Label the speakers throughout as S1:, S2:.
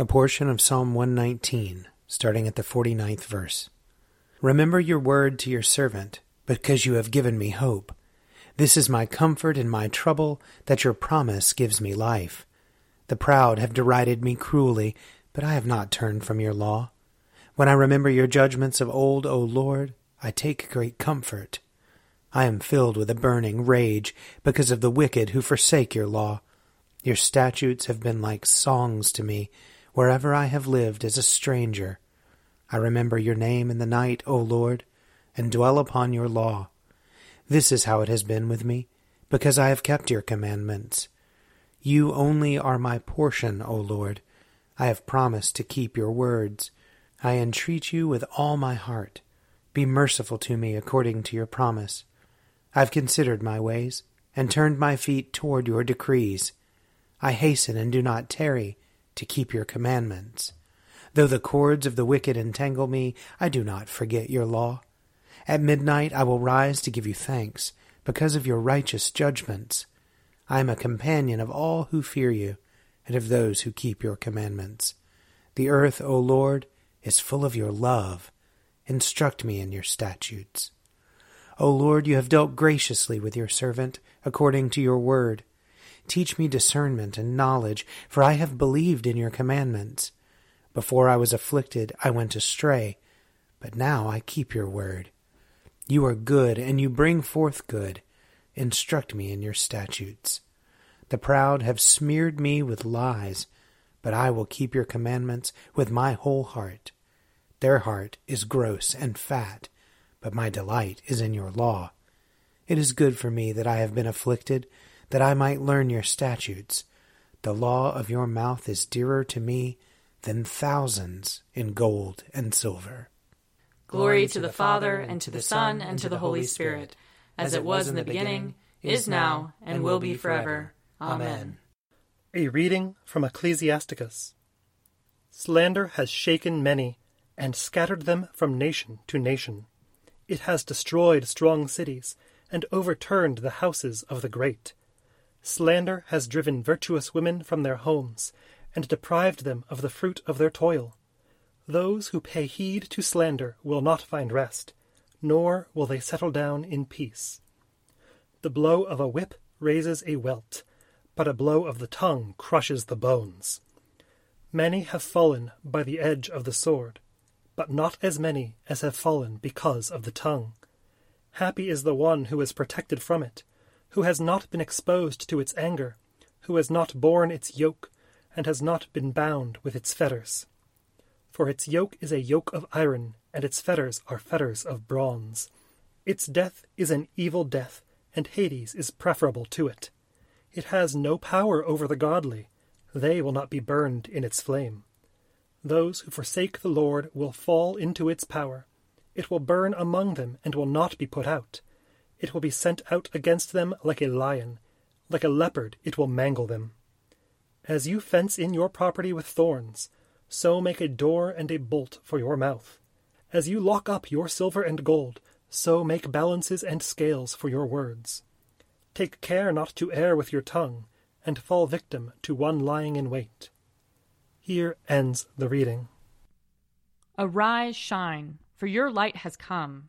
S1: A portion of Psalm 119, starting at the 49th verse. Remember your word to your servant, because you have given me hope. This is my comfort in my trouble, that your promise gives me life. The proud have derided me cruelly, but I have not turned from your law. When I remember your judgments of old, O Lord, I take great comfort. I am filled with a burning rage because of the wicked who forsake your law. Your statutes have been like songs to me wherever I have lived as a stranger. I remember your name in the night, O Lord, and dwell upon your law. This is how it has been with me, because I have kept your commandments. You only are my portion, O Lord. I have promised to keep your words. I entreat you with all my heart. Be merciful to me according to your promise. I've considered my ways, and turned my feet toward your decrees. I hasten and do not tarry to keep your commandments. Though the cords of the wicked entangle me, I do not forget your law. At midnight I will rise to give you thanks, because of your righteous judgments. I am a companion of all who fear you, and of those who keep your commandments. The earth, O Lord, is full of your love. Instruct me in your statutes. O Lord, you have dealt graciously with your servant, according to your word. Teach me discernment and knowledge, for I have believed in your commandments. Before I was afflicted, I went astray, but now I keep your word. You are good, and you bring forth good. Instruct me in your statutes. The proud have smeared me with lies, but I will keep your commandments with my whole heart. Their heart is gross and fat but my delight is in your law. It is good for me that I have been afflicted, that I might learn your statutes. The law of your mouth is dearer to me than thousands in gold and silver.
S2: Glory to the Father, and to the Son, and to the Holy Spirit, as it was in the beginning, is now, and will be forever. Amen.
S3: A reading from Ecclesiasticus. Slander has shaken many, and scattered them from nation to nation. It has destroyed strong cities and overturned the houses of the great. Slander has driven virtuous women from their homes and deprived them of the fruit of their toil. Those who pay heed to slander will not find rest, nor will they settle down in peace. The blow of a whip raises a welt, but a blow of the tongue crushes the bones. Many have fallen by the edge of the sword but not as many as have fallen because of the tongue. Happy is the one who is protected from it, who has not been exposed to its anger, who has not borne its yoke, and has not been bound with its fetters. For its yoke is a yoke of iron, and its fetters are fetters of bronze. Its death is an evil death, and Hades is preferable to it. It has no power over the godly, they will not be burned in its flame. Those who forsake the Lord will fall into its power. It will burn among them and will not be put out. It will be sent out against them like a lion. Like a leopard, it will mangle them. As you fence in your property with thorns, so make a door and a bolt for your mouth. As you lock up your silver and gold, so make balances and scales for your words. Take care not to err with your tongue, and fall victim to one lying in wait. Here ends the reading.
S2: Arise, shine, for your light has come,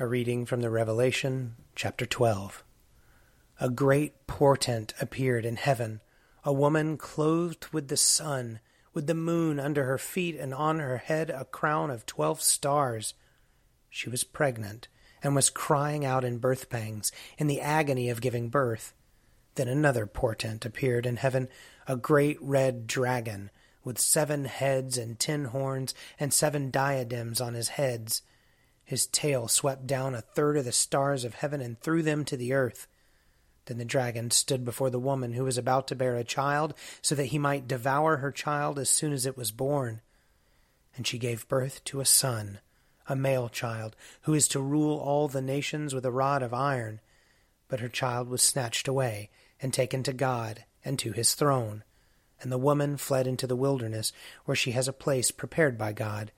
S1: A reading from the Revelation, chapter 12. A great portent appeared in heaven a woman clothed with the sun, with the moon under her feet, and on her head a crown of twelve stars. She was pregnant and was crying out in birth pangs, in the agony of giving birth. Then another portent appeared in heaven, a great red dragon, with seven heads and ten horns, and seven diadems on his heads. His tail swept down a third of the stars of heaven and threw them to the earth. Then the dragon stood before the woman who was about to bear a child, so that he might devour her child as soon as it was born. And she gave birth to a son a male child, who is to rule all the nations with a rod of iron. But her child was snatched away and taken to God and to his throne. And the woman fled into the wilderness, where she has a place prepared by God,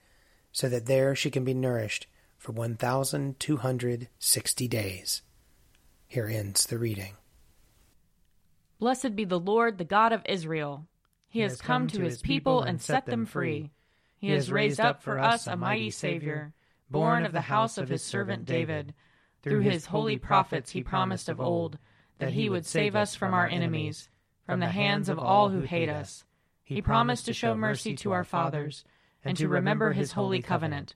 S1: so that there she can be nourished for one thousand two hundred sixty days. Here ends the reading.
S2: Blessed be the Lord, the God of Israel. He, he has, has come, come to his people and set them free. He has raised up for us a mighty Savior born of the house of his servant David. Through his holy prophets he promised of old that he would save us from our enemies, from the hands of all who hate us. He promised to show mercy to our fathers, and to remember his holy covenant.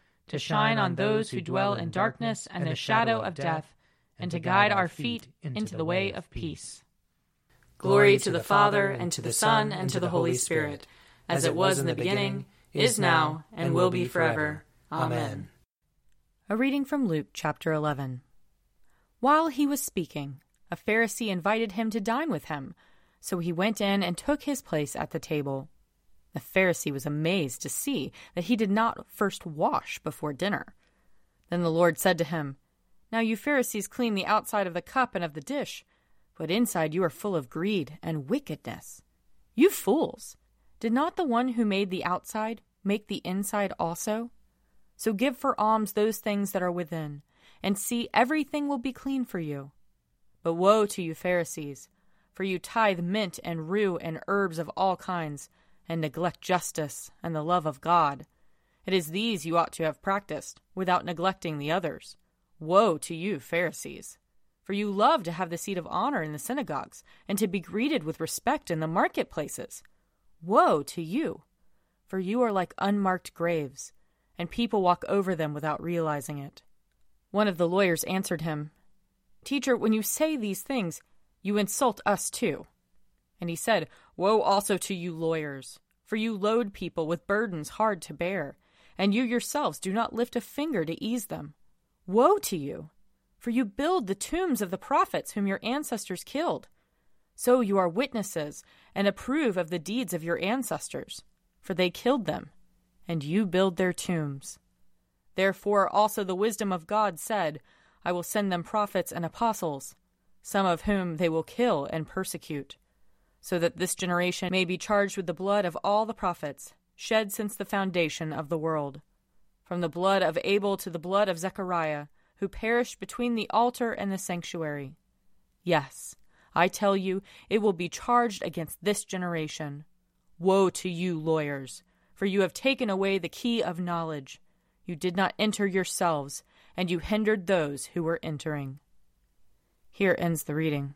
S2: to shine on those who dwell in darkness and the shadow of death, and to guide our feet into the way of peace. Glory to the Father, and to the Son, and to the Holy Spirit, as it was in the beginning, is now, and will be forever. Amen. A reading from Luke chapter 11. While he was speaking, a Pharisee invited him to dine with him, so he went in and took his place at the table. The Pharisee was amazed to see that he did not first wash before dinner. Then the Lord said to him, Now you Pharisees clean the outside of the cup and of the dish, but inside you are full of greed and wickedness. You fools! Did not the one who made the outside make the inside also? So give for alms those things that are within, and see everything will be clean for you. But woe to you, Pharisees! For you tithe mint and rue and herbs of all kinds, and neglect justice and the love of God. It is these you ought to have practiced, without neglecting the others. Woe to you, Pharisees! For you love to have the seat of honor in the synagogues, and to be greeted with respect in the marketplaces. Woe to you! For you are like unmarked graves and people walk over them without realizing it. One of the lawyers answered him, Teacher, when you say these things, you insult us too. And he said, Woe also to you lawyers, for you load people with burdens hard to bear, and you yourselves do not lift a finger to ease them. Woe to you! For you build the tombs of the prophets whom your ancestors killed. So you are witnesses and approve of the deeds of your ancestors, for they killed them, and you build their tombs. Therefore also the wisdom of God said, I will send them prophets and apostles, some of whom they will kill and persecute, so that this generation may be charged with the blood of all the prophets, shed since the foundation of the world, from the blood of Abel to the blood of Zechariah, who perished between the altar and the sanctuary. Yes, I tell you, it will be charged against this generation. Woe to you, lawyers, for you have taken away the key of knowledge. You did not enter yourselves, and you hindered those who were entering. Here ends the reading.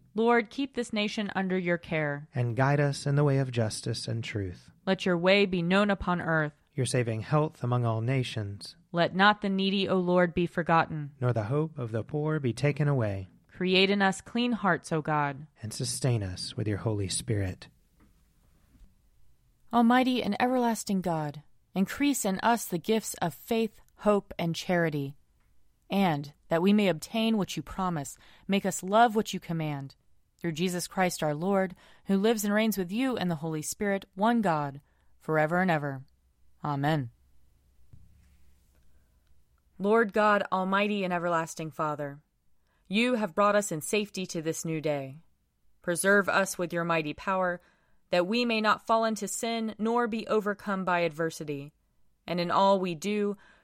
S2: Lord, keep this nation under your care.
S1: And guide us in the way of justice and truth.
S2: Let your way be known upon earth.
S1: Your saving health among all nations.
S2: Let not the needy, O Lord, be forgotten.
S1: Nor the hope of the poor be taken away.
S2: Create in us clean hearts, O God.
S1: And sustain us with your Holy Spirit.
S2: Almighty and everlasting God, increase in us the gifts of faith, hope, and charity, and that we may obtain what you promise, make us love what you command. Through Jesus Christ our Lord, who lives and reigns with you and the Holy Spirit, one God, forever and ever. Amen. Lord God, Almighty and everlasting Father, you have brought us in safety to this new day. Preserve us with your mighty power that we may not fall into sin nor be overcome by adversity. And in all we do,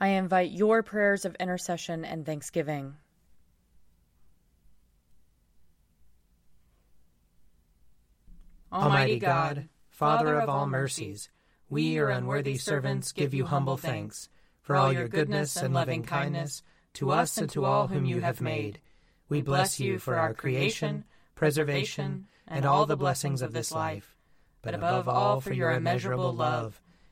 S2: I invite your prayers of intercession and thanksgiving.
S1: Almighty God, Father of all mercies, we, your unworthy servants, give you humble thanks for all your goodness and loving kindness to us and to all whom you have made. We bless you for our creation preservation, and all the blessings of this life, but above all for your immeasurable love,